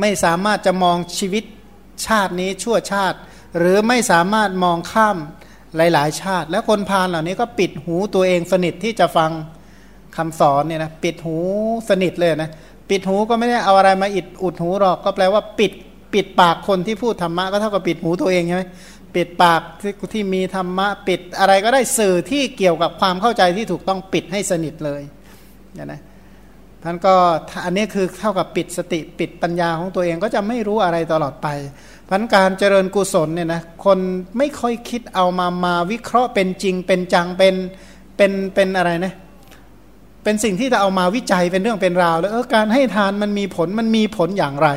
ไม่สามารถจะมองชีวิตชาตินี้ชั่วชาติ หรือไม่สามารถมองข้ามหลาย ๆ ชาติ แล้วคนพาลเหล่านี้ก็ปิดหูตัวเองสนิทที่จะฟังคำสอนเนี่ยนะปิดหูสนิทเลยนะปิดหูก็ไม่ได้เอาอะไรมาอิดอุดหูหรอกก็แปลว่าปิดปิดปากคนที่พูดธรรมะก็เท่ากับปิดหูตัวเองใช่ไหมปิดปากที่ที่มีธรรมะปิดอะไรก็ได้สื่อที่เกี่ยวกับความเข้าใจที่ถูกต้องปิดให้สนิทเลยเนี่ยนะ ท่านก็อันนี้คือเท่ากับปิดสติปิดปัญญาของตัวเองก็จะไม่รู้อะไรตลอดไปพันการเจริญกุศลเนี่ยนะคนไม่ค่อยคิดเอามามาวิเคราะห์เป็นจริงเป็นจังเป็นเป็นเป็นอะไรนะเป็นสิ่งที่จะเอามาวิจัยเป็นเรื่องเป็นราว แล้วเออการให้ทานมันมีผลมันมีผลอย่างไร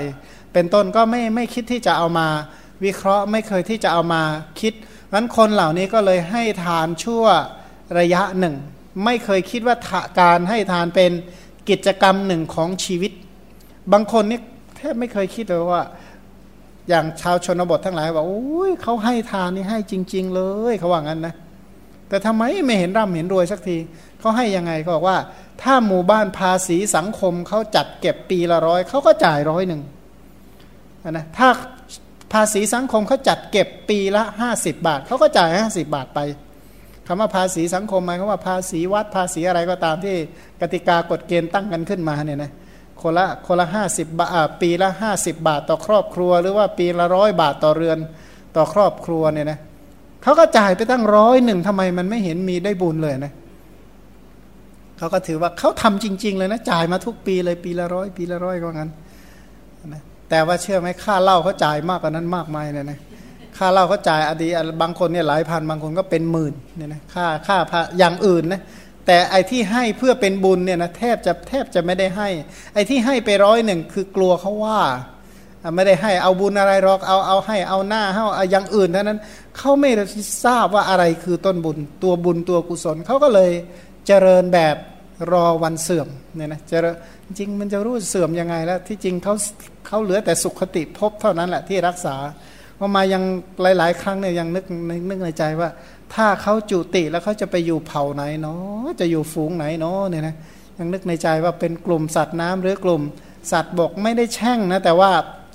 เป็นต้นก็ไม่ไม่คิดที่จะเอามาวิเคราะห์ไม่เคยที่จะเอามาคิดนั้นคนเหล่านี้ก็เลยให้ทานชั่วระยะหนึ่ง ไม่เคยคิดว่าการให้ทานเป็น กิจกรรมหนึ่งของชีวิต บางคนนี่แทบไม่เคยคิดเลยว่า อย่างชาวชนบททั้งหลายบอกโอ้ยเขาให้ทานนี่ให้จริง ๆ เลยเขาว่างั้นนะ แต่ทำไมไม่เห็นร่ำเห็นรวยสักทีเขาให้ยังไงก็บอกว่า ถ้าหมู่บ้านภาษีสังคมเขาจัดเก็บปีละร้อยเขาก็จ่ายร้อยหนึ่งนะถ้าภาษีสังคมเขาจัดเก็บปีละห้าสิบบาทเขาก็จ่ายห้าสิบาทไป คำว่าภาษีสังคมหมายความว่าภาษีวัดภาษีอะไรก็ตามที่กติกากฎเกณฑ์ตั้งกันขึ้นมาเนี่ยนะคนละคนละห้าสิบบาทปีละห้าสิบบาทต่อครอบครัว หรือว่าปีละร้อยบาทต่อเรือนต่อครอบครัวเนี่ยนะเขาก็จ่ายไปตั้งร้อยหนึ่งทำไมมันไม่เห็นมีได้บุญเลยนะเขาก็ถือว่าเขาทำจริง ๆ เลยนะจ่ายมาทุกปีเลยปีละร้อยปีละร้อยก็งั้นนะแต่ว่าเชื่อไหมค่าเหล้าเขาจ่ายมากกว่านั้นมากมายเลยนะ ค่าเหล้าเขาจ่ายอดีบางคนเนี่ยหลายพันบางคนก็เป็นหมื่นเนี่ยนะค่าค่าอย่างอื่นนะแต่ไอ้ที่ให้เพื่อเป็นบุญเนี่ยนะแทบจะแทบจะไม่ได้ให้ ไอ้ที่ให้ไปร้อยหนึ่งคือกลัวเขาว่าไม่ได้ให้เอาบุญอะไรหรอกเอาเอาให้เอาหน้าเอาอย่างอื่นเท่านั้นเขาไม่ทราบว่าอะไรคือต้นบุญ ตัวบุญตัวกุศลเขาก็เลยเจริญแบบรอวันเสื่อมเนี่ยนะจะจริงมันจะรู้เสื่อมยังไงแล้วที่จริงเขาเขาเหลือแต่สุขติภพเท่านั้นแหละที่รักษา พอมายังหลาย ๆ ครั้งเนี่ยยังนึกนึกในใจว่า ถ้าเขาจุติแล้วเขาจะไปอยู่เผ่าไหนเนาะจะอยู่ฝูงไหนเนาะเนี่ยนะยังนึกในใจว่าเป็นกลุ่มสัตว์น้ำหรือกลุ่มสัตว์บกไม่ได้แช่งนะแต่ว่า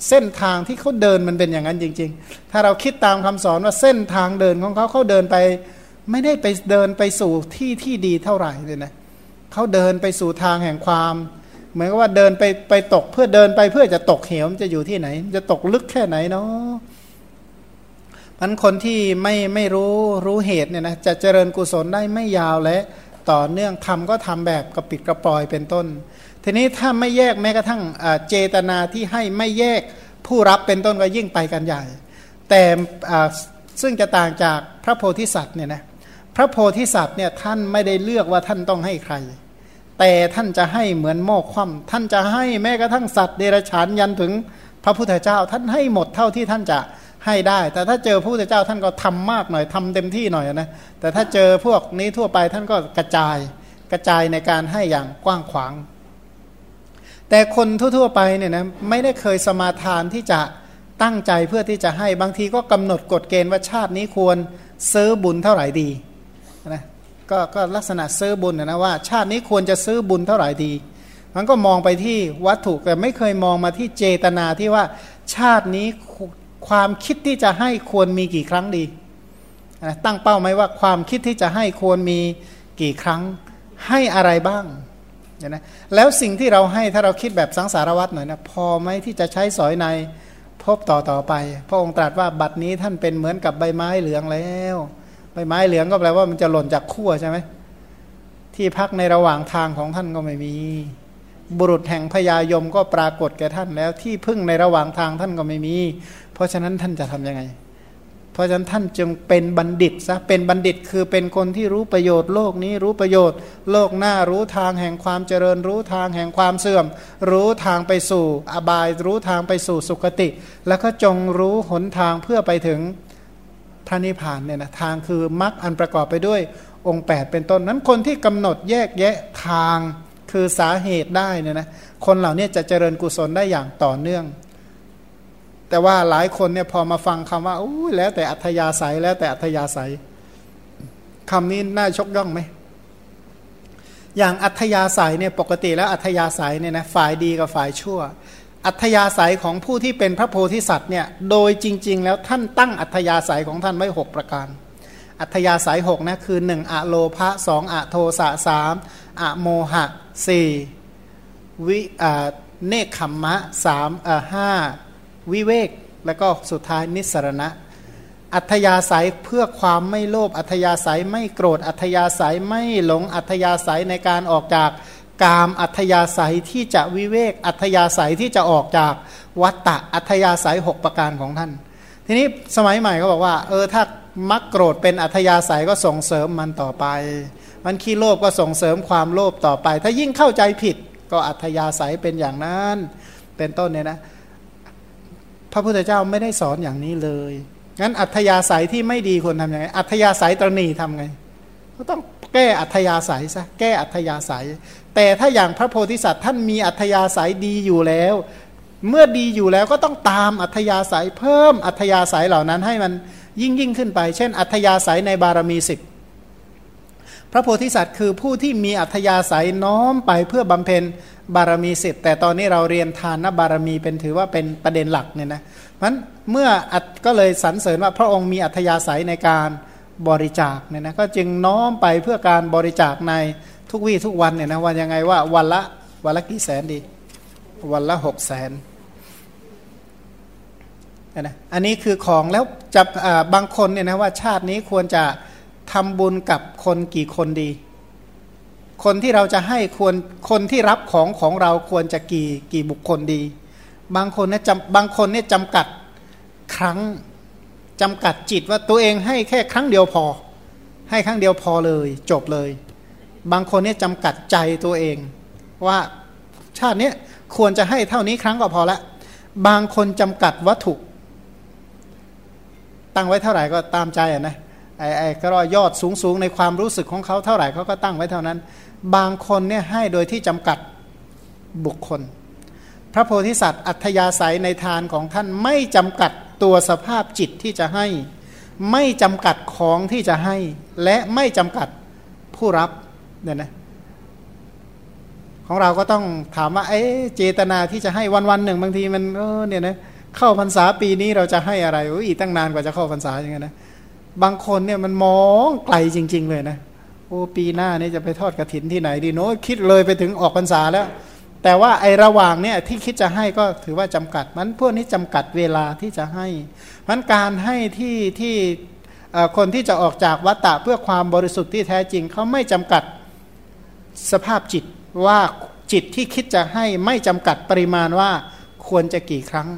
เส้นทางที่เขาเดินมันเป็นอย่างนั้นจริง ๆ ถ้าเราคิดตามคำสอนว่าเส้นทางเดินของเขาเขาเดินไป ไม่ได้ไปเดินไปสู่ที่ที่ดีเท่าไหร่เลยนะเขาเดินไปสู่ทางแห่งความเหมือนกับว่าเดินไปไปตกเพื่อเดินไปเพื่อจะตกเหวมันจะอยู่ที่ไหน จะตกลึกแค่ไหนเนาะ มันคนที่ไม่ไม่รู้รู้เหตุเนี่ยนะจะเจริญกุศลได้ไม่ยาวและต่อเนื่องทำก็ทำแบบกระปิดกระปลอยเป็นต้น ทีนี้ถ้าไม่แยกแม้กระทั่งเจตนาที่ให้ไม่แยกผู้รับเป็นต้นก็ยิ่งไปกันใหญ่ แต่ซึ่งจะต่างจากพระโพธิสัตว์เนี่ยนะพระโพธิสัตว์เนี่ยท่านไม่ได้เลือกว่าท่านต้องให้ใคร แต่ท่านจะให้เหมือนโมกคว่ำท่านจะให้แม้กระทั่งสัตว์เดรัจฉานยันถึงพระพุทธเจ้า ท่านให้หมดเท่าที่ท่านจะ ให้ได้ แต่ถ้าเจอพระพุทธเจ้าท่านก็ทำมากหน่อยทำเต็มที่หน่อยนะ แต่ถ้าเจอพวกนี้ทั่วไปท่านก็กระจายกระจายในการให้อย่างกว้างขวาง แต่คนทั่วๆไปเนี่ยนะไม่ได้เคยสมาทานที่จะตั้งใจเพื่อที่จะให้บางทีก็กำหนดกฎเกณฑ์ว่าชาตินี้ควรซื้อบุญเท่าไหร่ดีนะก็ก็ลักษณะซื้อบุญนะว่า ชาตินี้ควรจะซื้อบุญเท่าไหร่ดี มันก็มองไปที่วัตถุแต่ไม่เคยมองมาที่เจตนาที่ว่าชาตินี้ ความคิดที่จะให้ควรมีกี่ครั้งดีตั้งเป้าไหมว่าความคิดที่จะให้ควรมีกี่ครั้งให้อะไรบ้างนะแล้วสิ่งที่เราให้ถ้าเราคิดแบบสังสารวัตรหน่อยนะพอไหมที่จะใช้สอยในพบต่อต่อไป พระองค์ตรัสว่าบัดนี้ท่านเป็นเหมือนกับใบไม้เหลืองแล้ว ใบไม้เหลืองก็แปลว่ามันจะหล่นจากขั้วใช่ไหมที่พักในระหว่างทางของท่านก็ไม่มี บุรุษแห่งพญายมก็ปรากฏแก่ท่านแล้ว ที่พึ่งในระหว่างทางท่านก็ไม่มี เพราะฉะนั้นท่านจะทํำยังไง เพราะฉะนั้นท่านจึงเป็นบัณฑิตซะเป็นบัณฑิตคือเป็นคนที่รู้ประโยชน์โลกนี้รู้ประโยชน์ โลกหน้ารู้ทางแห่งความเจริญ รู้ทางแห่งความเสื่อม รู้ทางไปสู่อบาย รู้ทางไปสู่สุคติ แล้วก็จงรู้หนทางเพื่อไปถึงพระนิพพานเนี่ยนะทางคือมรรคอันประกอบไปด้วยองค์ 8 เป็นต้นนั้นคนที่กำหนดแยกแยะทางคือสาเหตุได้เนี่ยนะคนเหล่านี้จะเจริญกุศลได้อย่างต่อเนื่อง แต่ว่าหลายคนเนี่ยพอมาฟังคำว่าอู้แล้วแต่อัธยาศัยแล้วแต่อัธยาศัยคำนี้น่าชกย่องไหมอย่างอัธยาศัยเนี่ยปกติแล้วอัธยาศัยเนี่ยนะฝ่ายดีกับฝ่ายชั่ว อัธยาศัยของผู้ที่เป็นพระโพธิสัตว์เนี่ยโดยจริง ๆ แล้วท่านตั้งอัธยาศัยของท่านไว้ 6 ประการ อัธยาศัย6นะคือ 1 อะโลภะสองอะโทสะสามอะโมหะสี่วิเนคขมมะสามห้า วิเวก แล้วก็สุดท้ายนิสรณะ อัธยาศัยเพื่อความไม่โลภอัธยาศัยไม่โกรธอัธยาศัยไม่หลงอัธยาศัยในการออกจากกามอัธยาศัยที่จะวิเวก อัธยาศัยที่จะออกจากวัตตะอัธยาศัย 6 ประการของท่าน ทีนี้สมัยใหม่เขาบอกว่า เออถ้ามักโกรธเป็นอัธยาศัยก็ส่งเสริมมันต่อไป มันขี้โลภก็ส่งเสริมความโลภต่อไป ถ้ายิ่งเข้าใจผิดก็อัธยาศัยเป็นอย่างนั้น เป็นต้นเนี่ยนะ พระพุทธเจ้าไม่ได้สอนอย่างนี้เลยงั้นอัธยาศัยที่ไม่ดีควรทำยังไง อัธยาศัยตรณีทำไง ก็ต้องแก้อัธยาศัยซะแก้อัธยาศัย แต่ถ้าอย่างพระโพธิสัตว์ท่านมีอัธยาศัยดีอยู่แล้ว เมื่อดีอยู่แล้วก็ต้องตามอัธยาศัยเพิ่มอัธยาศัยเหล่านั้นให้มันยิ่งยิ่งขึ้นไป เช่น อัธยาศัยในบารมีสิบ พระโพธิสัตว์คือผู้ที่มีอัธยาศัยน้อมไปเพื่อบำเพ็ญบารมีสิบแต่ตอนนี้เราเรียนทานบารมีเป็นถือว่าเป็นประเด็นหลักเนี่ยนะมันเมื่ออัดก็เลยสรรเสริญว่าพระองค์มีอัธยาศัยในการบริจาคเนี่ยนะก็จึงน้อมไปเพื่อการบริจาคในทุกวี่ทุกวันเนี่ยนะว่ายังไงว่าวันละวันละกี่แสนดี วันละหกแสนนะอันนี้คือของแล้วจะบางคนเนี่ยนะว่าชาตินี้ควรจะ ทำบุญกับคนกี่คนดี คนที่เราจะให้ควรคนที่รับของของเราควรจะกี่กี่บุคคลดี บางคนเนี่ยจำบางคนเนี่ยจำกัดครั้งจำกัดจิตว่าตัวเองให้แค่ครั้งเดียวพอ ให้ครั้งเดียวพอเลยจบเลย บางคนเนี่ยจำกัดใจตัวเอง ว่าชาตินี้ควรจะให้เท่านี้ครั้งก็พอละ บางคนจำกัดวัตถุ ตั้งไว้เท่าไหร่ก็ตามใจอะนะ ไอ้ไอ้ก็ยอดสูงสูงในความรู้สึกของเขาเท่าไหร่เขาก็ตั้งไว้เท่านั้น บางคนเนี่ยให้โดยที่จำกัดบุคคล พระโพธิสัตว์อัธยาศัยในทานของท่านไม่จำกัดตัวสภาพจิตที่จะให้ ไม่จำกัดของที่จะให้ และไม่จำกัดผู้รับเนี่ยนะของเราก็ต้องถามว่าเอ๊เจตนาที่จะให้วันวันหนึ่งบางทีมันเออเนี่ยนะเข้าพรรษาปีนี้เราจะให้อะไรอีกตั้งนานกว่าจะเข้าพรรษาอย่างเงี้ยนะ บางคนเนี่ยมันมองไกลจริง ๆ เลยนะโอ้ปีหน้านี่จะไปทอดกระถินที่ไหนดีโน้คิดเลยไปถึงออกพรรษาแล้ว แต่ว่าไอระหว่างเนี่ยที่คิดจะให้ก็ถือว่าจำกัด มันพวกนี้จำกัดเวลาที่จะให้มันการให้ที่ที่คนที่จะออกจากวัตตะเพื่อความบริสุทธิ์ที่แท้จริงเขาไม่จำกัดสภาพจิตว่าจิตที่คิดจะให้ไม่จำกัดปริมาณว่าควรจะกี่ครั้ง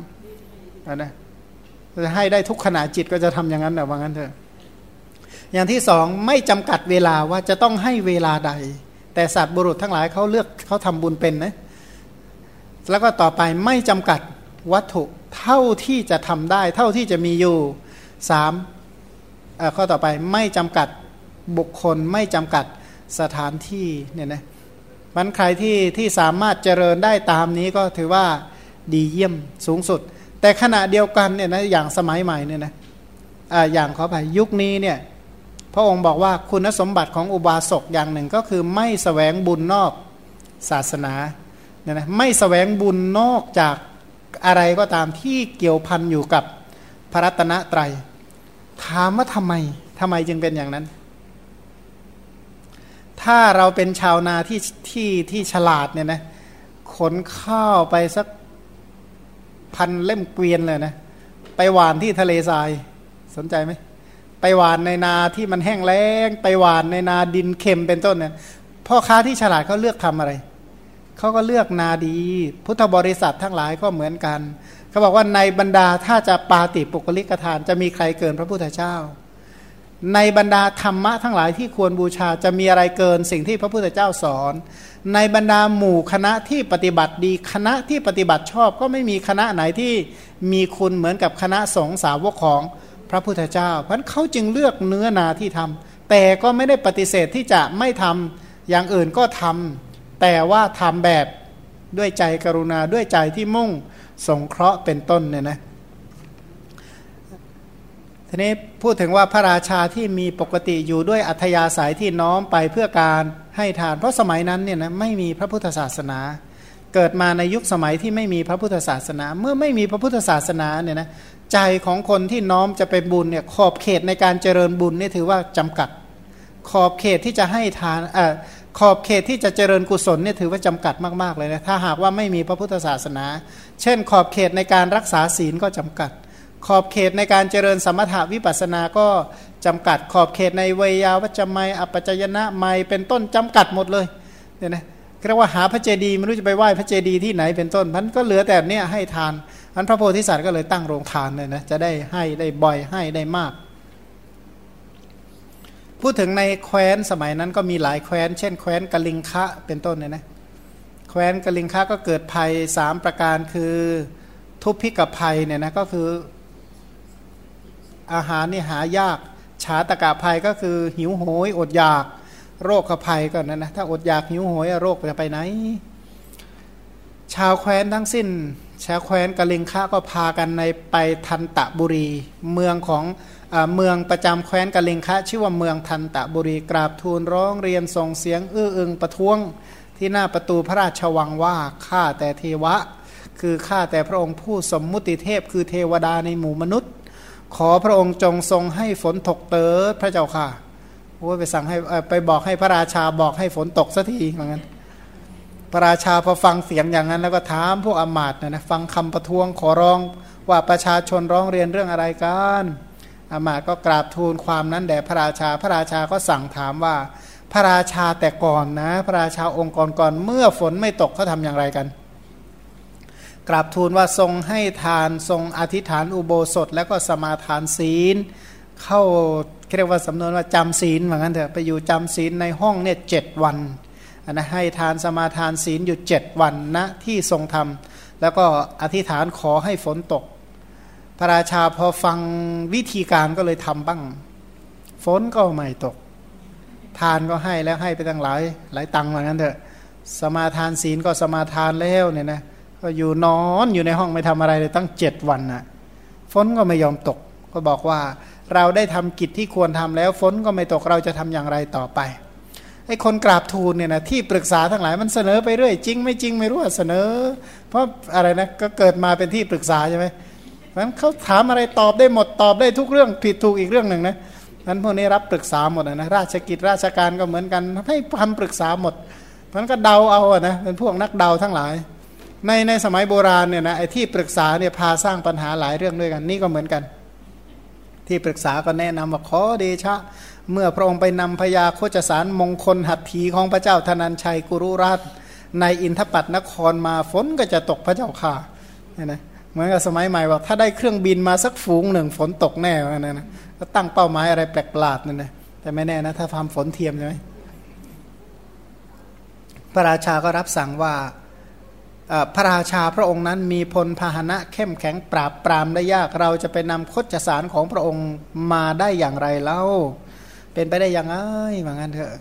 นะจะให้ได้ทุกขณะจิตก็จะทำอย่างนั้นแต่ว่างั้นเถอะ อย่างที่สองไม่จำกัดเวลาว่าจะต้องให้เวลาใด แต่สัตว์บุรุษทั้งหลายเขาเลือกเขาทำบุญเป็นนะแล้วก็ต่อไปไม่จำกัดวัตถุเท่าที่จะทำได้ เท่าที่จะมีอยู่สามข้อต่อไปไม่จำกัดบุคคลไม่จำกัดสถานที่เนี่ยนะมันใครที่ที่สามารถเจริญได้ตามนี้ก็ถือว่าดีเยี่ยมสูงสุด แต่ขณะเดียวกันเนี่ยนะอย่างสมัยใหม่เนี่ยนะอ่าอย่างขอไปยุคนี้เนี่ย พระองค์บอกว่าคุณสมบัติของอุบาสกอย่างหนึ่งก็คือไม่สแสวงบุญนอกศาสนาเนี่ยนะไม่สแสวงบุญนอกจากอะไรก็ตามที่เกี่ยวพันอยู่กับพระรัตนตรัย ถามว่าทำไมทำไมจึงเป็นอย่างนั้น ถ้าเราเป็นชาวนาที่ที่ที่ฉลาดเนี่ยนะขนข้าวไปสักพันเล่มเกวียนเลยนะ ไปหวานที่ทะเลทรายสนใจไหม ไปหวานในนาที่มันแห้งแล้ง ไปหวานในนาดินเค็มเป็นต้นเนี่ยพ่อค้าที่ฉลาดเขาเลือกทำอะไรเขาก็เลือกนาดี พุทธบริษัททั้งหลายก็เหมือนกันเขาบอกว่าในบรรดาถ้าจะปาติปุกลิกทาน จะมีใครเกินพระพุทธเจ้า ในบรรดาธรรมะทั้งหลายที่ควรบูชาจะมีอะไรเกินสิ่งที่พระพุทธเจ้าสอน ในบรรดาหมู่คณะที่ปฏิบัติดีคณะที่ปฏิบัติชอบก็ไม่มีคณะไหนที่มีคุณเหมือนกับคณะสงฆ์สาวกของ พระพุทธเจ้า เพราะเขาจึงเลือกเนื้อนาที่ทำแต่ก็ไม่ได้ปฏิเสธที่จะไม่ทำอย่างอื่นก็ทำแต่ว่าทำแบบด้วยใจกรุณาด้วยใจที่มุ่งสงเคราะห์เป็นต้นเนี่ยนะทีนี้พูดถึงว่าพระราชาที่มีปกติอยู่ด้วยอัธยาศัยที่น้อมไปเพื่อการให้ทาน เพราะสมัยนั้นเนี่ยนะไม่มีพระพุทธศาสนา เกิดมาในยุคสมัยที่ไม่มีพระพุทธศาสนา เมื่อไม่มีพระพุทธศาสนาเนี่ยนะ ใจของคนที่น้อมจะไปบุญเนี่ยขอบเขตในการเจริญบุญนี่ถือว่าจำกัด ขอบเขตที่จะให้ทานเอ่อขอบเขตที่จะเจริญกุศลเนี่ยถือว่าจำกัดมากๆเลยนะถ้าหากว่าไม่มีพระพุทธศาสนา เช่น ขอบเขตในการรักษาศีลก็จำกัด ขอบเขตในการเจริญสมถาวิปัสสนาก็จำกัด ขอบเขตในเวยาวัจไมยอัปจยนะไมเป็นต้นจำกัดหมดเลยเนี่ยนะเรียกว่าหาพระเจดีย์ไม่รู้จะไปไหว้พระเจดีย์ที่ไหนเป็นต้นมันก็เหลือแต่เนี่ยให้ทาน อันพระโพธิสัตว์ก็เลยตั้งโรงทานเลยนะจะได้ให้ได้บ่อยให้ได้มาก พูดถึงในแคว้นสมัยนั้นก็มีหลายแคว้น เช่น แคว้นกลิงคะเป็นต้นเนี่ยนะแคว้นกลิงคะก็เกิดภัยสามประการคือทุพพิกภัยเนี่ยนะก็คืออาหารนี่หายากฉาตะกะภัยก็คือหิวโหยอดอยากโรคภัยก่อนนนะถ้าอดอยากหิวโหยโรคจะไปไหน ชาวแคว้นทั้งสิ้น ชาวแคว้นกะลิงคะก็พากันในไปทันตะบุรี เมืองของอเมืองประจำแคว้นกะลิงคะ ชื่อว่าเมืองทันตะบุรีกราบทูลร้องเรียนส่งเสียงอื้ออึงประท้วงที่หน้าประตูพระราชวังว่าข้าแต่เทวะ คือข้าแต่พระองค์ผู้สมมุติเทพคือเทวดาในหมู่มนุษย์ ขอพระองค์จงทรงให้ฝนตกเติดพระเจ้าค่ะโอ้ไปสั่งให้ไปบอกให้พระราชาบอกให้ฝนตกสักทีเหมือนกัน พระราชาพอฟังเสียงอย่างนั้น แล้วก็ถามพวกอมาตย์นะฟังคำประท้วงขอร้องว่าประชาชนร้องเรียนเรื่องอะไรกันอมาตย์ก็กราบทูลความนั้นแด่พระราชา พระราชาก็สั่งถามว่า พระราชาแต่ก่อนนะ พระราชาองค์ก่อนก่อนเมื่อฝนไม่ตกเขาทำอย่างไรกัน กราบทูลว่าทรงให้ทานทรงอธิษฐานอุโบสถ แล้วก็สมาทานศีล เข้าเรียกว่าสำนวนว่าจำศีลเหมือนกันเถอะไปอยู่จำศีลในห้องเนี่ยเจ็ดวัน นะให้ทานสมาทานศีลอยู่เจ็ดวันนะที่ทรงทำแล้วก็อธิษฐานขอให้ฝนตก พระราชาพอฟังวิธีการก็เลยทำบ้าง ฝนก็ไม่ตก ทานก็ให้แล้วให้ไปตั้งหลายหลายตังค์เหมือนกันเถอะสมาทานศีลก็สมาทานแล้วเนี่ยนะก็อยู่นอนอยู่ในห้องไม่ทำอะไรเลยตั้งเจ็ดวันนะ่ะฝนก็ไม่ยอมตก ก็บอกว่าเราได้ทำกิจที่ควรทำแล้วฝนก็ไม่ตกเราจะทำอย่างไรต่อไป ไอ้คนกราบทูลเนี่ยนะที่ปรึกษาทั้งหลายมันเสนอไปเรื่อยจริง ไม่จริงไม่รู้เสนอ เพราะอะไรนะก็เกิดมาเป็นที่ปรึกษาใช่ไหมเพราะนั้นเขาถามอะไรตอบได้หมดตอบได้ทุกเรื่องผิดถูกอีกเรื่องหนึ่งนะนั้นพวกนี้รับปรึกษาหมดนะราชกิจราชการก็เหมือนกันให้คำปรึกษาหมดเพราะนั้นก็เดาเอาอะนะเป็นพวกนักเดาทั้งหลาย ในในสมัยโบราณเนี่ยนะไอ้ที่ปรึกษาเนี่ยพาสร้างปัญหาหลายเรื่องด้วยกันนี่ก็เหมือนกัน ที่ปรึกษาก็แนะนำว่าขอเดชะ เมื่อพระองค์ไปนำพญาโคจสารมงคลหัตถีของพระเจ้าธนัญชัยกุรุราช ในอินทปัตนครมาฝนก็จะตกพระเจ้าค่ะเนี่ยนะเหมือนกับสมัยใหม่ว่าถ้าได้เครื่องบินมาสักฝูงหนึ่งฝนตกแน่นะนะก็ตั้งเป้าหมายอะไรแปลกประหลาดนั่นนะแต่ไม่แน่นะถ้าทำฝนเทียมใช่ไหมพระราชาก็รับสั่งว่าพระราชาพระองค์นั้นมีพลพาหนะเข้มแข็งปราบปรามได้ยากเราจะไปนำคดจสารของพระองค์มาได้อย่างไรเล่า เป็นไปได้ยังไงเหมือนกันเถอะ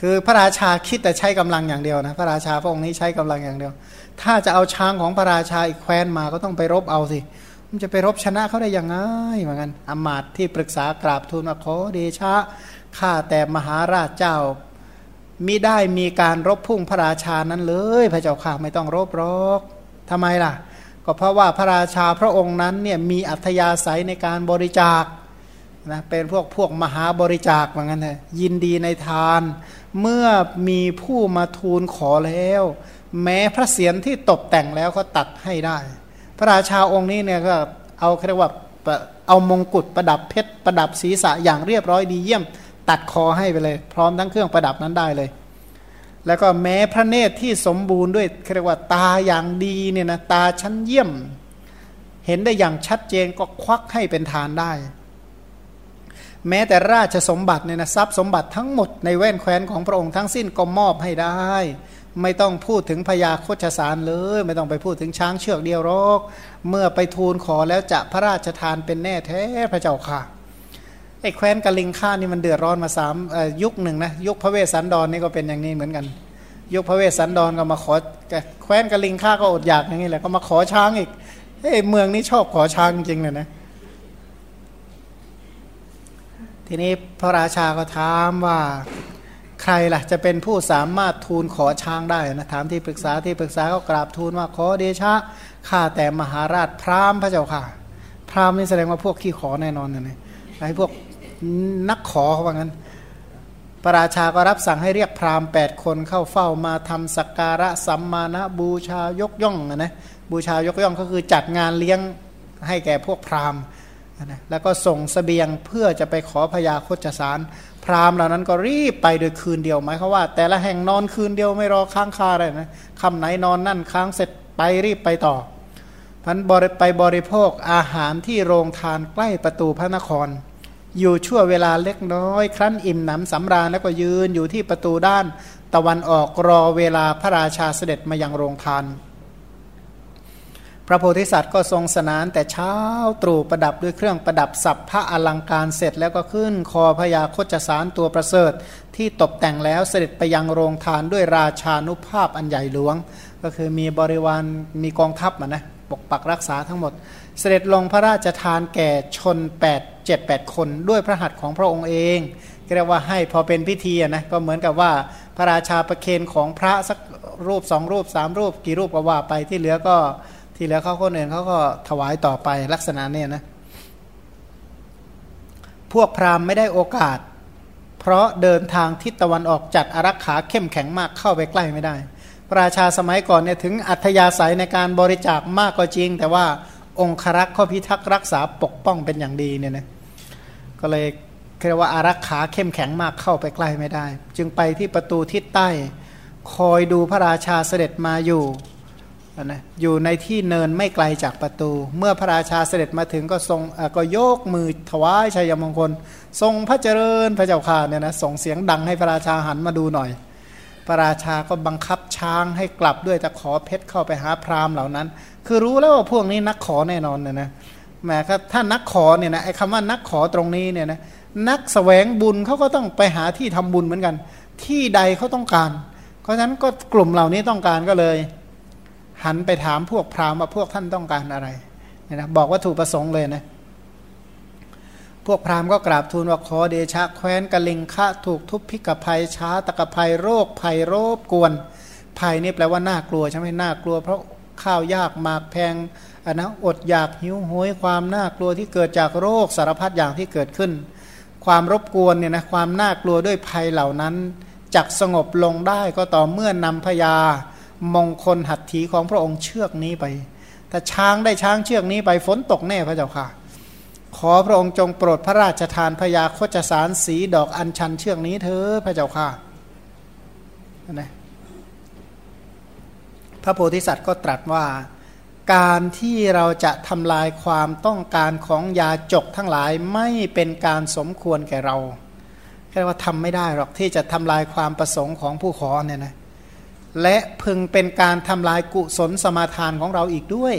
คือพระราชาคิดแต่ใช้กำลังอย่างเดียวนะ พระราชาพระองค์นี้ใช้กำลังอย่างเดียว ถ้าจะเอาช้างของพระราชาอีกแคว้นมาก็ต้องไปรบเอาสิมันจะไปรบชนะเขาได้ยังไงเหมือนกันอมาตที่ปรึกษากราบทูลมาขอเดชะข้าแต่มหาราชเจ้ามิได้มีการรบพุ่งพระราชานั้นเลย พระเจ้าค่ะไม่ต้องรบรอกทำไมล่ะ ก็เพราะว่าพระราชาพระองค์นั้นเนี่ยมีอัธยาศัยในการบริจาค นะเป็นพวกพวกมหาบริจาคเหมือนกันเลยยินดีในทาน เมื่อมีผู้มาทูลขอแล้ว แม้พระเศียรที่ตกแต่งแล้วก็ตัดให้ได้ พระราชาองค์นี้เนี่ยก็เอาเรียกว่าเอามงกุฎประดับเพชรประดับศีรษะอย่างเรียบร้อยดีเยี่ยม ตัดคอให้ไปเลย พร้อมทั้งเครื่องประดับนั้นได้เลย แล้วก็แม้พระเนตรที่สมบูรณ์ด้วยเรียกว่าตาอย่างดีเนี่ยนะตาชั้นเยี่ยม เห็นได้อย่างชัดเจนก็ควักให้เป็นทานได้ แม้แต่ราชสมบัติเนี่ยนะทรัพย์สมบัติทั้งหมดในแว่นแคว้นของพระองค์ทั้งสิ้นก็มอบให้ได้ ไม่ต้องพูดถึงพญาโคชสารเลย ไม่ต้องไปพูดถึงช้างเชือกเดียวรอก เมื่อไปทูลขอแล้วจะพระราชทานเป็นแน่แท้พระเจ้าค่ะไอ้แคว้นกะลิงค่านี่มันเดือดร้อนมาสามยุคหนึ่งนะยุคพระเวสสันดรนนี่ก็เป็นอย่างนี้เหมือนกัน ยุคพระเวสสันดรก็มาขอแคว้นกะลิงค่าก็อดอยากอย่างนี้แหละก็มาขอช้างอีกเฮ้เมืองนี้ชอบขอช้างจริงเลยนะ ทีนี้พระราชาก็ถามว่าใครล่ะจะเป็นผู้สามารถทูลขอช้างได้นะถามที่ปรึกษาที่ปรึกษาก็กราบทูลว่าขอเดชะข้าแต่มหาราชพราหมณ์พระเจ้าค่ะ พราหมณ์นี่แสดงว่าพวกขี้ขอแน่นอนเลยไอ้พวกนักขอเขาว่างั้นพระราชาก็รับสั่งให้เรียกพราหมณ์แปดคนเข้าเฝ้ามาทำสักการะสัมมาณบูชายกย่องนะบูชายกย่องก็คือจัดงานเลี้ยงให้แก่พวกพราหมณ์ นะแล้วก็ส่งสเสบียงเพื่อจะไปขอพยาโคจสาร พราหมณ์เหล่านั้นก็รีบไปโดยคืนเดียวหมายเขาว่า แต่ละแห่งนอนคืนเดียวไม่รอค้างคาเลยนะคำไหนนอนนั่นค้างเสร็จไปรีบไปต่อพันบริไปบริโภคอาหารที่โรงทานใกล้ประตูพระนคร อยู่ชั่วเวลาเล็กน้อย ครั้นอิ่มหนำสำราญแล้วก็ยืนอยู่ที่ประตูด้าน ตะวันออกรอเวลาพระราชาเสด็จมายังโรงทาน พระโพธิสัตว์ก็ทรงสนานแต่เช้าตรู่ประดับด้วยเครื่องประดับสับพระอลังการเสร็จแล้วก็ขึ้นคอพญาโคจสารตัวประเสริฐ ที่ตกแต่งแล้วเสด็จไปยังโรงทานด้วยราชานุภาพอันใหญ่หลวง ก็คือมีบริวารมีกองทัพนะปกปักรักษาทั้งหมด เสด็จลงพระราชทานแก่ชน 8 7 8 คนด้วยพระหัตถ์ของพระองค์เองเรียกว่าให้พอเป็นพิธีนะก็เหมือนกับว่าพระราชาประเคนของพระสักรูปสองรูปสามรูป กี่รูปก็ว่าไปที่เหลือก็ ที่แล้วเขาคนอื่นเขาก็ถวายต่อไปลักษณะเนี่ยนะ พวกพราหมณ์ไม่ได้โอกาส เพราะเดินทางทิศตะวันออกจัดอารักขาเข้มแข็งมากเข้าไปใกล้ไม่ได้ ประชาสมัยก่อนเนี่ยถึงอัธยาศัยในการบริจาคมากก็จริง แต่ว่าองครักษ์ข้อพิทักษ์รักษาปกป้องเป็นอย่างดีเนี่ยนะก็เลยเรียกว่าอารักขาเข้มแข็งมากเข้าไปใกล้ไม่ได้ จึงไปที่ประตูทิศใต้ คอยดูพระราชาเสด็จมาอยู่ นะอยู่ในที่เนินไม่ไกลจากประตู เมื่อพระราชาเสด็จมาถึงก็ทรงก็โยกมือถวายชัยมงคล ทรงพระเจริญพระเจ้าข่าเนี่ยนะส่งเสียงดังให้พระราชาหันมาดูหน่อย พระราชาก็บังคับช้างให้กลับด้วยตะขอเพชรเข้าไปหาพราหมณ์เหล่านั้น คือรู้แล้วว่าพวกนี้นักขอแน่นอนเนี่ยนะแม้ถ้านักขอเนี่ยนะไอ้คำว่านักขอตรงนี้เนี่ยนะนักสแสวงบุญเขาก็ต้องไปหาที่ทำบุญเหมือนกัน ที่ใดเขาต้องการ เพราะฉะนั้นก็กลุ่มเหล่านี้ต้องการก็เลย หันไปถามพวกพราหมณ์ว่าพวกท่านต้องการอะไรเนี่ยนะบอกว่าถูกประสงค์เลยนะพวกพราหมณ์ก็กราบทูลว่าขอเดชะแคว้นกะลิงคะถูกทุบพิกภัยช้าตะกภัยโรคภัยโรบกวนภัยนี่แปลว่าน่ากลัวใช่ไหมน่ากลัว เพราะข้าวยากหมากแพงอันนะอดอยากหิวโหยความน่ากลัวที่เกิดจากโรคสารพัดอย่างที่เกิดขึ้น ความรบกวนเนี่ยนะความน่ากลัวด้วยภัยเหล่านั้นจักสงบลงได้ก็ต่อเมื่อนำพยา มงคลหัตถีของพระองค์เชือกนี้ไป ถ้าช้างได้ช้างเชือกนี้ไปฝนตกแน่พระเจ้าค่ะ ขอพระองค์จงโปรดพระราชทานพยาโคจสารสีดอกอัญชันเชือกนี้เถอพระเจ้าค่ะนะพระโพธิสัตว์ก็ตรัสว่าการที่เราจะทำลายความต้องการของยาจกทั้งหลายไม่เป็นการสมควรแก่เราแค่ว่าทำไม่ได้หรอกที่จะทำลายความประสงค์ของผู้ขอเนี่ยนะ และพึงเป็นการทำลายกุศลสมาทานของเราอีกด้วย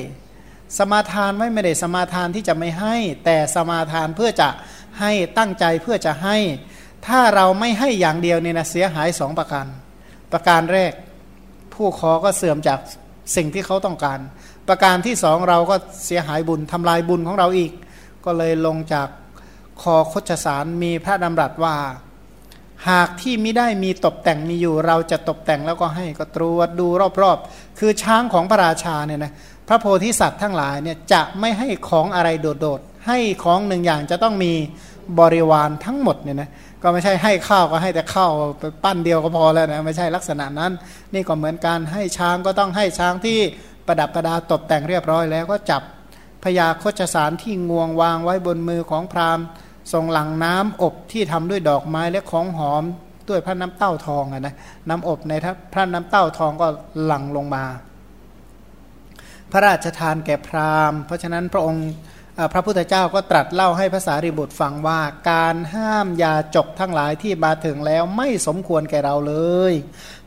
สมาทานไม่ไม่ได้สมาทานที่จะไม่ให้ แต่สมาทานเพื่อจะให้ตั้งใจเพื่อจะให้ ถ้าเราไม่ให้อย่างเดียวเนี่ยนะเสียหายสองประการ ประการแรก ผู้ขอก็เสื่อมจากสิ่งที่เขาต้องการ ประการที่สองเราก็เสียหายบุญทำลายบุญของเราอีก ก็เลยลงจากคอคชสารมีพระดำรัสว่า หากที่ไม่ได้มีตกแต่งมีอยู่ เราจะตกแต่งแล้วก็ให้ก็ตรวจดูรอบๆ คือช้างของพระราชาเนี่ยนะพระโพธิสัตว์ทั้งหลายเนี่ยจะไม่ให้ของอะไรโดดๆ ให้ของหนึ่งอย่างจะต้องมีบริวารทั้งหมดเนี่ยนะก็ไม่ใช่ให้ข้าวก็ให้แต่ข้าวไปปั้นเดียวก็พอแล้วนะไม่ใช่ลักษณะนั้น นี่ก็เหมือนการให้ช้างก็ต้องให้ช้างที่ประดับประดาตกแต่งเรียบร้อยแล้วก็จับพญาโคชสารที่งวงวางไว้บนมือของพราหมณ์ ทรงหลังน้ำอบที่ทำด้วยดอกไม้และของหอมด้วยพระน้ำเต้าทองนะน้ำอบในพระน้ำเต้าทองก็หลั่งลงมา พระราชทานแก่พราหมณ์ เพราะฉะนั้นพระองค์พระพุทธเจ้าก็ตรัสเล่าให้ภาษาริบุตรฟังว่าการห้ามยาจกทั้งหลายที่มาถึงแล้วไม่สมควรแก่เราเลย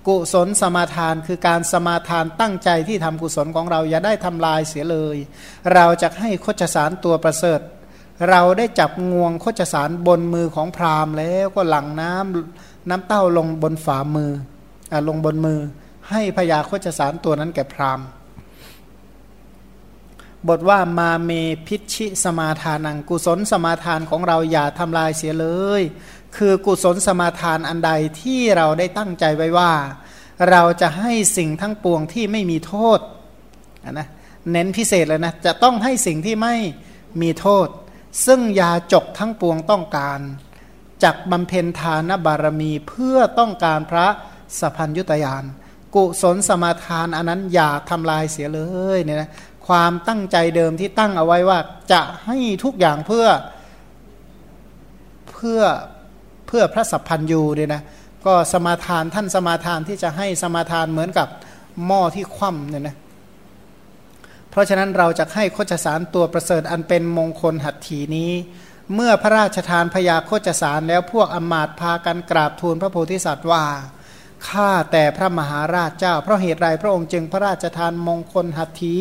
กุศลสมาทานคือการสมาทานตั้งใจที่ทำกุศลของเราอย่าได้ทำลายเสียเลย เราจะให้คจสารตัวประเสริฐ เราได้จับงวงโคจสารบนมือของพราหมณ์แล้วก็หลั่งน้ำน้ำเต้าลงบนฝ่ามืออลงบนมือ ให้พญาโคจสารตัวนั้นแก่พราหมณ์ บทว่ามาเมพิชิสมาทานังกุศลสมาทานของเราอย่าทำลายเสียเลย คือกุศลสมาทานอันใดที่เราได้ตั้งใจไว้ว่า เราจะให้สิ่งทั้งปวงที่ไม่มีโทษนะเน้นพิเศษเลยนะจะต้องให้สิ่งที่ไม่มีโทษ ซึ่งยาจกทั้งปวงต้องการจักบำเพ็ญทานบารมีเพื่อต้องการพระสพัญยุตยาน กุศลสมาทานอันนั้นอย่าทำลายเสียเลยเนี่ยนะความตั้งใจเดิมที่ตั้งเอาไว้ว่าจะให้ทุกอย่างเพื่อเพื่อเพื่อพระสัพพัญยูเนี่ยนะก็สมาทานท่านสมาทานที่จะให้สมาทานเหมือนกับหม้อที่คว่ำเนี่ยนะ เพราะฉะนั้นเราจะให้โคจสารตัวประเสริฐอันเป็นมงคลหัตถีนี้ เมื่อพระราชทานพยาโคจสารแล้วพวกอมาตพากันกราบทูลพระโพธิสัตว์ว่าข้าแต่พระมหาราชเจ้า เพราะเหตุไรพระองค์จึงพระราชทานมงคลหัตถี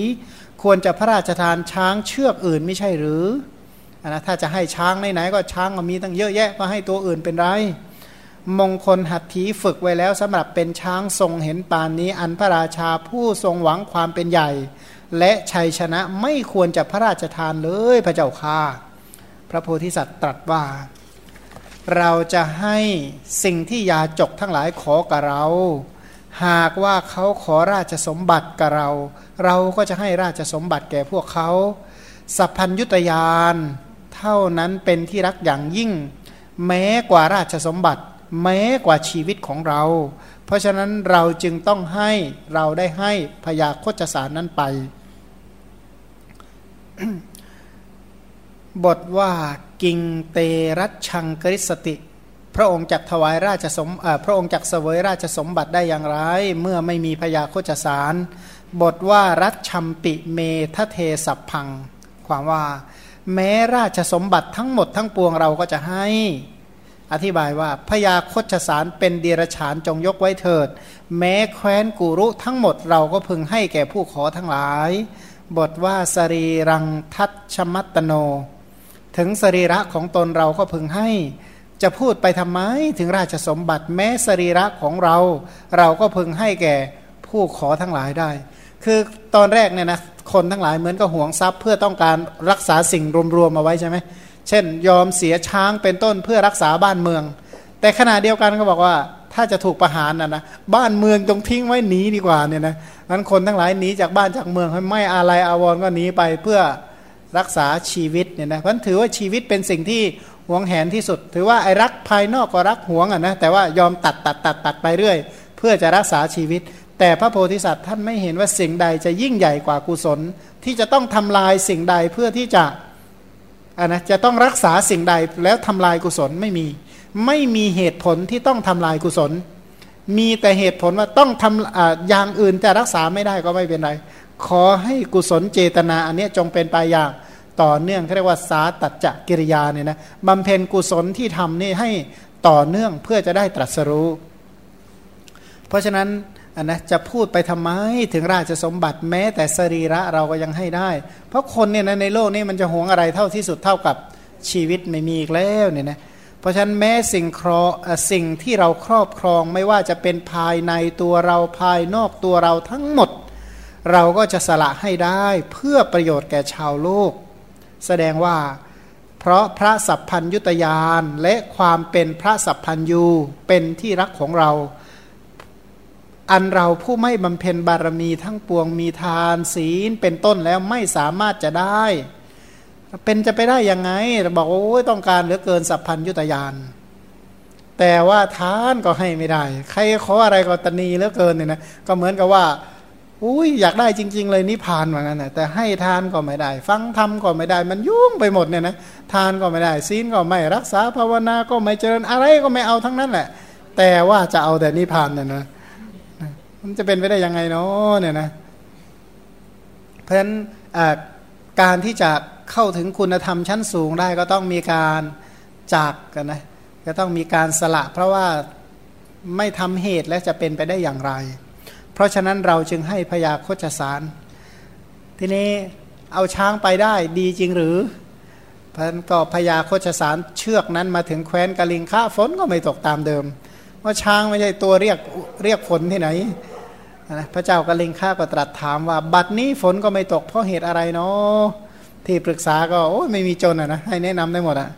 ควรจะพระราชทานช้างเชือกอื่นไม่ใช่หรือนะถ้าจะให้ช้างไหนๆก็ช้างก็มีตั้งเยอะแยะก็ให้ตัวอื่นเป็นไร มงคลหัตถีฝึกไว้แล้วสำหรับเป็นช้างทรงเห็นปานนี้อันพระราชาผู้ทรงหวังความเป็นใหญ่ และชัยชนะไม่ควรจะพระราชทานเลยพระเจ้าค่าพระโพธิสัตว์ตรัสว่า เราจะให้สิ่งที่ยาจกทั้งหลายขอกับเรา หากว่าเขาขอราชสมบัติกับเรา เราก็จะให้ราชสมบัติแก่พวกเขาสัพพัญยุตยาน เท่านั้นเป็นที่รักอย่างยิ่ง แม้กว่าราชสมบัติ แม้กว่าชีวิตของเรา เพราะฉะนั้นเราจึงต้องให้เราได้ให้พยาโคจสารนั้นไป บทว่ากิงเตรัชังกริสติ พระองค์จักถวายราชสมพระองค์จักเสวยราชสมบัติได้อย่างไร เมื่อไม่มีพยาโคจสาร บทว่ารัชชัมปิเมทะเทสัพพัง ความว่า แม้ราชสมบัติทั้งหมดทั้งปวงเราก็จะให้ อธิบายว่าพยาโคจสารเป็นเดรฉานจงยกไว้เถิด แม้แคว้นกุรุทั้งหมดเราก็พึงให้แก่ผู้ขอทั้งหลาย บทว่าสรีรังทัตชมัตโน ถึงสรีระของตนเราก็พึงให้ จะพูดไปทำไมถึงราชสมบัติแม้สรีระของเรา เราก็พึงให้แก่ผู้ขอทั้งหลายได้ คือตอนแรกเนี่ยนะคนทั้งหลายเหมือนกับห่วงทรัพย์ เพื่อต้องการรักษาสิ่งรวมๆมาไว้ใช่ไหมเช่น ยอมเสียช้างเป็นต้นเพื่อรักษาบ้านเมือง แต่ขณะเดียวกันก็บอกว่า ถ้าจะถูกประหารนะนะบ้านเมืองต้องทิ้งไว้หนีดีกว่าเนี่ยนะนั้นคนทั้งหลายหนีจากบ้านจากเมืองให้ไม่อะไรอาวรก็หนีไปเพื่อรักษาชีวิตเนี่ยนะเพราะถือว่าชีวิตเป็นสิ่งที่หวงแหนที่สุด ถือว่าไอ้รักภายนอกก็รักหวงอะนะแต่ว่ายอมตัดตัดตัดตัดไปเรื่อย เพื่อจะรักษาชีวิต แต่พระโพธิสัตว์ท่านไม่เห็นว่าสิ่งใดจะยิ่งใหญ่กว่ากุศล ที่จะต้องทำลายสิ่งใดเพื่อที่จะอะนะจะต้องรักษาสิ่งใดแล้วทำลายกุศลไม่มี ไม่มีเหตุผลที่ต้องทำลายกุศล มีแต่เหตุผลว่าต้องทำออย่างอื่นจะรักษาไม่ได้ก็ไม่เป็นไร ขอให้กุศลเจตนาอันนี้จงเป็นไปอย่างต่อเนื่องเรียกว่าสาตัจจกิริยาเนี่ยนะบำเพ็ญกุศลที่ทำนี่ให้ต่อเนื่องเพื่อจะได้ตรัสรู้ เพราะฉะนั้นนนะจะพูดไปทำไมถึงราชสมบัติแม้แต่สรีระเราก็ยังให้ได้ เพราะคนเนี่ยนะในโลกนี้มันจะหวงอะไรเท่าที่สุดเท่ากับชีวิตไม่มีอีกแล้วเนี่ยนะเพราะฉะนั้นแม้สิ่งครอสิ่งที่เราครอบครองไม่ว่าจะเป็นภายในตัวเราภายนอกตัวเราทั้งหมด เราก็จะสละให้ได้เพื่อประโยชน์แก่ชาวโลก แสดงว่าเพราะพระสัพพัญยุตยานและความเป็นพระสัพพัญยูเป็นที่รักของเรา อันเราผู้ไม่บำเพ็ญบารมีทั้งปวงมีทานศีลเป็นต้นแล้วไม่สามารถจะได้ เป็นจะไปได้ยังไงบอกว่าโอ้ยต้องการเหลือเกินสัพพัญยุตยาน แต่ว่าทานก็ให้ไม่ได้ ใครขออะไรก็ตนีเหลือเกินเนี่ยนะก็เหมือนกับว่าอุ้ยอยากได้จริง ๆ เลยนิพพานเหมือนกันนะแต่ให้ทานก็ไม่ได้ ฟังธรรมก็ไม่ได้ มันยุ่งไปหมดเนี่ยนะทานก็ไม่ได้ศีลก็ไม่รักษาภาวนาก็ไม่เจริญอะไรก็ไม่เอาทั้งนั้นแหละ แต่ว่าจะเอาแต่นิพพานเนี่ยนะมันจะเป็นไปได้ยังไงเนาะเนี่ยนะเพราะฉะนั้นการที่จะ เข้าถึงคุณธรรมชั้นสูงได้ก็ต้องมีการจากกันนะก็ต้องมีการสละ เพราะว่าไม่ทำเหตุและจะเป็นไปได้อย่างไร เพราะฉะนั้นเราจึงให้พยาโคจสาร ทีนี้เอาช้างไปได้ดีจริงหรือพันก็พยาโคจสารเชือกนั้นมาถึงแคว้นกาลิงค่าฝนก็ไม่ตกตามเดิมว่าช้างไม่ใช่ตัวเรียกเรียกฝนที่ไหนพระเจ้ากาลิงค่าก็ตรัสถามว่า บัดนี้ฝนก็ไม่ตกเพราะเหตุอะไรเนาะ ที่ปรึกษาก็โอ้ไม่มีจนอะนะให้แนะนำได้หมดอะ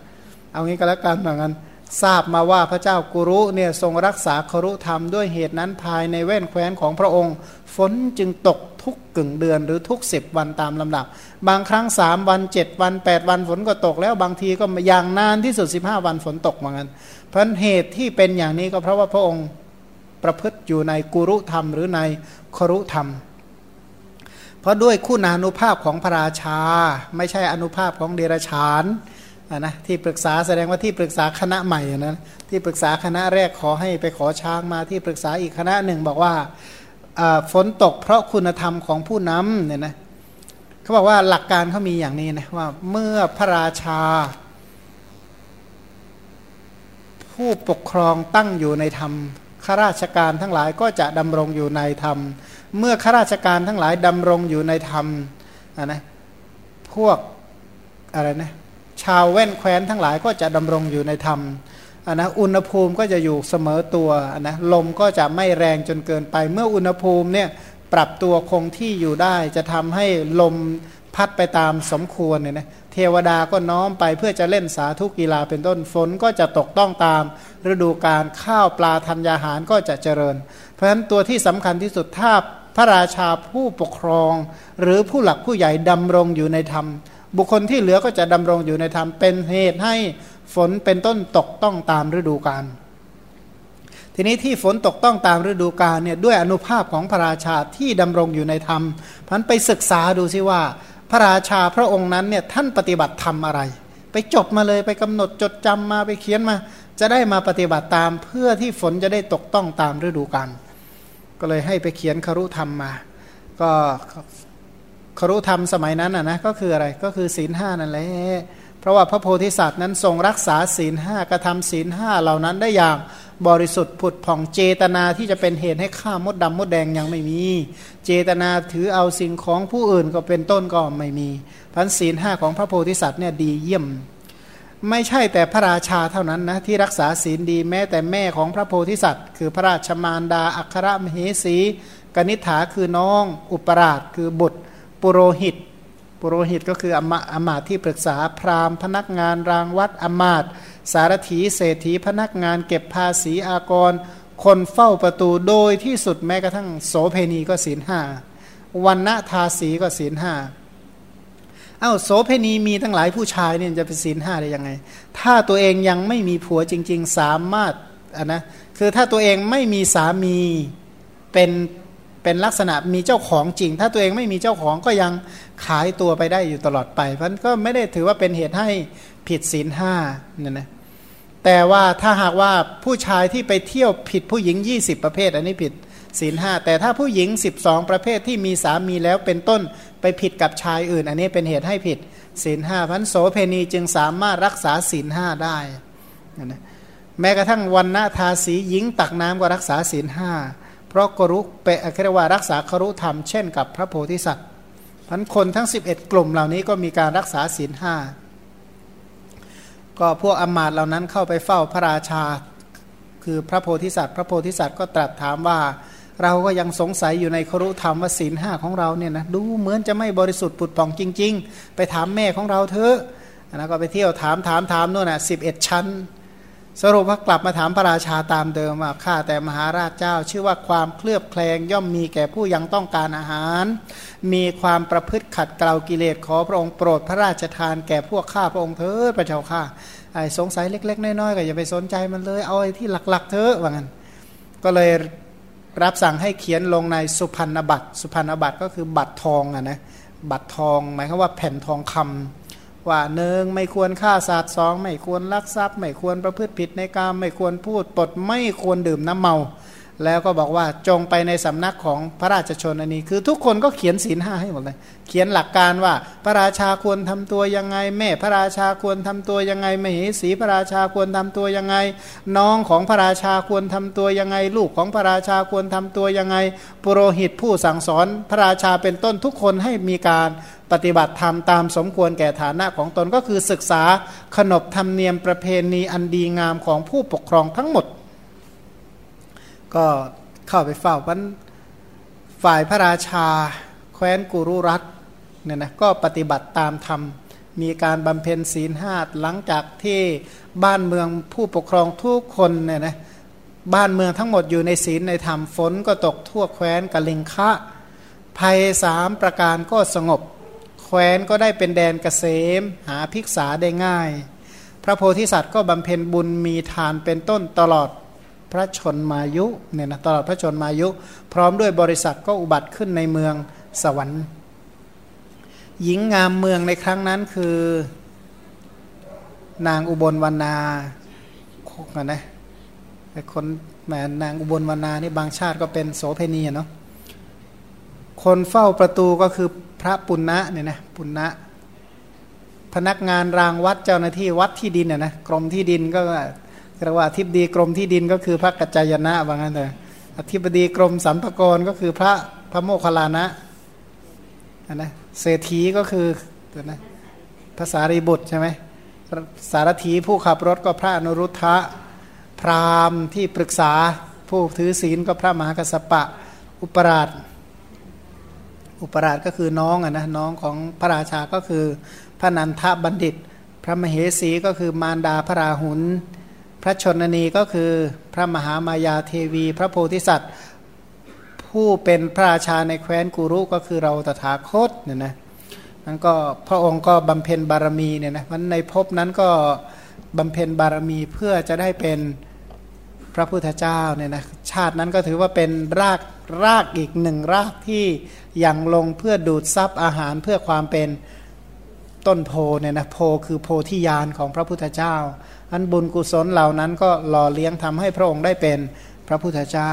เอางี้ก็แล้วกันเหมือนกันทราบมาว่าพระเจ้ากุรุเนี่ยทรงรักษาครุธรรมด้วยเหตุนั้นภายในแว่นแคว้นของพระองค์ ฝนจึงตกทุกกึ่งเดือนหรือทุกสิบวันตามลำดับ บางครั้งสามวันเจ็ดวันแปดวันฝนก็ตกแล้วบางทีก็อย่างนานที่สุดสิบห้าวันฝนตกเหมือนกันเพราะเหตุที่เป็นอย่างนี้ก็เพราะว่าพระองค์ประพฤติอยู่ในกุรุธรรมหรือในครุธรรม เพราะด้วยคู่นานุภาพของพระราชา ไม่ใช่อนุภาพของเดรชานนะที่ปรึกษาแสดงว่าที่ปรึกษาคณะใหม่นะที่ปรึกษาคณะแรกขอให้ไปขอช้างมาที่ปรึกษาอีกคณะหนึ่งบอกว่าฝนตกเพราะคุณธรรมของผู้นำเนี่ยนะเขาบอกว่าหลักการเขามีอย่างนี้นะว่าเมื่อพระราชา ผู้ปกครองตั้งอยู่ในธรรมข้าราชการทั้งหลายก็จะดำรงอยู่ในธรรม เมื่อข้าราชการทั้งหลายดำรงอยู่ในธรรมนะพวกอะไรนะชาวแว่นแคว้นทั้งหลายก็จะดำรงอยู่ในธรรมนนะอุณหภูมิก็จะอยู่เสมอตัวนะลมก็จะไม่แรงจนเกินไป เมื่ออุณหภูมิเนี่ยปรับตัวคงที่อยู่ได้ จะทำให้ลมพัดไปตามสมควรเนี่ยนะเทวดาก็น้อมไปเพื่อจะเล่นสาธุกีฬาเป็นต้นฝนก็จะตกต้องตาม ฤดูการข้าวปลาธัญญาหารก็จะเจริญ เพราะฉะนั้นตัวที่สำคัญที่สุดถ้า พระราชาผู้ปกครอง หรือผู้หลักผู้ใหญ่ดำรงอยู่ในธรรม บุคคลที่เหลือก็จะดำรงอยู่ในธรรม เป็นเหตุให้ฝนเป็นต้นตกต้องตามฤดูกาลทีนี้ที่ฝนตกต้องตามฤดูกาลเนี่ยด้วยอนุภาพของพระราชาที่ดำรงอยู่ในธรรมพันไปศึกษาดูซิว่า พระราชาพระองค์นั้นเนี่ยท่านปฏิบัติธรรมอะไร ไปจบมาเลยไปกำหนดจดจำมาไปเขียนมา จะได้มาปฏิบัติตามเพื่อที่ฝนจะได้ตกต้องตามฤดูกาล ก็เลยให้ไปเขียนครุธรรมมา ก็ครุธรรมสมัยนั้นอะนะก็คืออะไรก็คือศีลห้านั่นแหละเพราะว่าพระโพธิสัตว์นั้นทรงรักษาศีลห้ากระทำศีลห้าเหล่านั้นได้อย่างบริสุทธิ์ผุดผ่องเจตนาที่จะเป็นเหตุให้ฆ่ามดดำมดแดงยังไม่มี เจตนาถือเอาสิ่งของผู้อื่นก็เป็นต้นก็ไม่มีพันศีลห้าของพระโพธิสัตว์เนี่ยดีเยี่ยม ไม่ใช่แต่พระราชาเท่านั้นนะที่รักษาศีลดีแม้แต่แม่ของพระโพธิสัตว์ คือพระราชมารดา อัครมเหสี กนิษฐาคือน้อง อุปราชคือบุตร ปุโรหิต ปุโรหิตก็คืออมาอมาตที่ปรึกษาพราหมณ์ พนักงานรางวัดอมาตสารถีเศรษฐีพนักงานเก็บภาษีอากร คนเฝ้าประตูโดยที่สุดแม้กระทั่งโสเพณีก็ศีลห้าวันณทาสีก็ศีลห้า อ้าโสเพณีมีทั้งหลายผู้ชายเนี่ยจะเป็นศีลห้าได้ยังไง ถ้าตัวเองยังไม่มีผัวจริง ๆ สามารถอะนะคือถ้าตัวเองไม่มีสามีเป็นเป็นลักษณะมีเจ้าของจริง ถ้าตัวเองไม่มีเจ้าของก็ยังขายตัวไปได้อยู่ตลอดไปเพราะนั้นก็ไม่ได้ถือว่าเป็นเหตุให้ผิดศีลห้าเนี่ยนะแต่ว่าถ้าหากว่าผู้ชายที่ไปเที่ยวผิดผู้หญิง 20 ประเภท อันนี้ผิด ศีลห้าแต่ถ้าผู้หญิง 12 ประเภทที่มีสามีแล้วเป็นต้นไปผิดกับชายอื่น อันนี้เป็นเหตุให้ผิดศีลห้าพันโสเพณีจึงสามารถรักษาศีลห้าได้นะแม้กระทั่งวันณทาสีหญิงตักน้ำก็รักษาศีลห้าเพราะกรุเปะเรียกว่ารักษาครุธรรมเช่นกับพระโพธิสัตว์พันคนทั้ง 11 กลุ่มเหล่านี้ก็มีการรักษาศีลห้าก็พวกอมาตเหล่านั้นเข้าไปเฝ้าพระราชา คือพระโพธิสัตว์ พระโพธิสัตว์ก็ตรัสถามว่า เราก็ยังสงสัยอยู่ในครุธรรมว่าศีลห้าของเราเนี่ยนะดูเหมือนจะไม่บริสุทธิ์ปุดป่องจริง ๆ ไปถามแม่ของเราเถอะแล้วก็ไปเที่ยวถามถามถามนู่นน่ะสิบเอ็ดชั้น สรุปว่ากลับมาถามพระราชาตามเดิมว่าข้าแต่มหาราชเจ้า ชื่อว่าความเคลือบแคลงย่อมมีแก่ผู้ยังต้องการอาหาร มีความประพฤติขัดเกลากิเลสขอพระองค์โปรดพระราชทานแก่พวกข้าพระองค์เถิดพระเจ้าข้าไอ้สงสัยเล็ก ๆ น้อยๆก็อย่าไปสนใจมันเลย เอาไอ้ที่หลัก ๆ เถอะว่างั้นก็เลย รับสั่งให้เขียนลงในสุพรรณบัตร สุพรรณบัตรก็คือบัตรทองอะนะบัตรทองหมายความว่าแผ่นทองคำว่าหนึ่งไม่ควรฆ่าสัตว์สองไม่ควรลักทรัพย์ ไม่ควรประพฤติผิดในการมไม่ควรพูดปดไม่ควรดื่มน้ำเมา แล้วก็บอกว่าจงไปในสำนักของพระราชชนอันนี้คือทุกคนก็เขียนศีลห้าให้หมดเลย เขียนหลักการว่าพระราชาควรทำตัวยังไง แม่พระราชาควรทำตัวยังไงมเหสีพระราชาควรทำตัวยังไง น้องของพระราชาควรทำตัวยังไง ลูกของพระราชาควรทำตัวยังไงปุโรหิตผู้สั่งสอนพระราชาเป็นต้นทุกคนให้มีการปฏิบัติธรรมตามสมควรแก่ฐานะของตนก็คือศึกษาขนบธรรมเนียมประเพณีอันดีงามของผู้ปกครองทั้งหมด ก็เข้าไปเฝ้าวันฝ่ายพระราชา แคว้นกุรุรัตเนี่ยนะก็ปฏิบัติตามธรรม มีการบำเพ็ญศีลห้าหลังจากที่บ้านเมืองผู้ปกครองทุกคนเนี่ยนะบ้านเมืองทั้งหมดอยู่ในศีลในธรรมฝนก็ตกทั่วแคว้นกะลิงคะภัยสามประการก็สงบ แคว้นก็ได้เป็นแดนเกษม หาภิกษาได้ง่าย พระโพธิสัตว์ก็บำเพ็ญบุญมีทานเป็นต้นตลอด พระชนมายุเนี่ยนะตลอดพระชนมายุ พร้อมด้วยบริษัทก็อุบัติขึ้นในเมืองสวรรค์ หญิงงามเมืองในครั้งนั้นคือ นางอุบลวรรณาคกนะแต่คนแหมนางอุบลวรรณานี่บางชาติก็เป็นโสเพณีเนาะคนเฝ้าประตูก็คือพระปุณณะเนี่ยนะปุณณะพนักงานรางวัดเจ้าหน้าที่วัดที่ดินเนี่ยนะกรมที่ดินก็ เรียกว่าอธิบดีกรมที่ดินก็คือพระกัจจายนะว่างั้นเลยอธิบดีกรมสัมภากรก็คือพระพระโมคคัลลานะนะเศรษฐีก็คือนะภาษารีบุตรใช่ไหมสารถีผู้ขับรถก็พระอนุรุทธะพราหมณ์ที่ปรึกษาผู้ถือศีลก็พระมหากัสสปะ อุปราช อุปราชก็คือน้องอะนะน้องของพระราชาก็คือพระนันทบัณฑิต พระมเหสีก็คือมารดาพระราหุล พระชนนีก็คือพระมหามายาเทวี พระโพธิสัตว์ ผู้เป็นพระราชาในแคว้นกุรุก็คือเราตถาคตเนี่ยนะนั้นก็พระองค์ก็บำเพ็ญบารมีเนี่ยนะมันในภพนั้นก็บำเพ็ญบารมีเพื่อจะได้เป็นพระพุทธเจ้าเนี่ยนะชาตินั้นก็ถือว่าเป็นรากรากอีกหนึ่งรากที่ยังลงเพื่อดูดซับอาหารเพื่อความเป็นต้นโพเนี่ยนะโพคือโพธิญาณของพระพุทธเจ้า อันบุญกุศลเหล่านั้นก็หล่อเลี้ยงทำให้พระองค์ได้เป็นพระพุทธเจ้า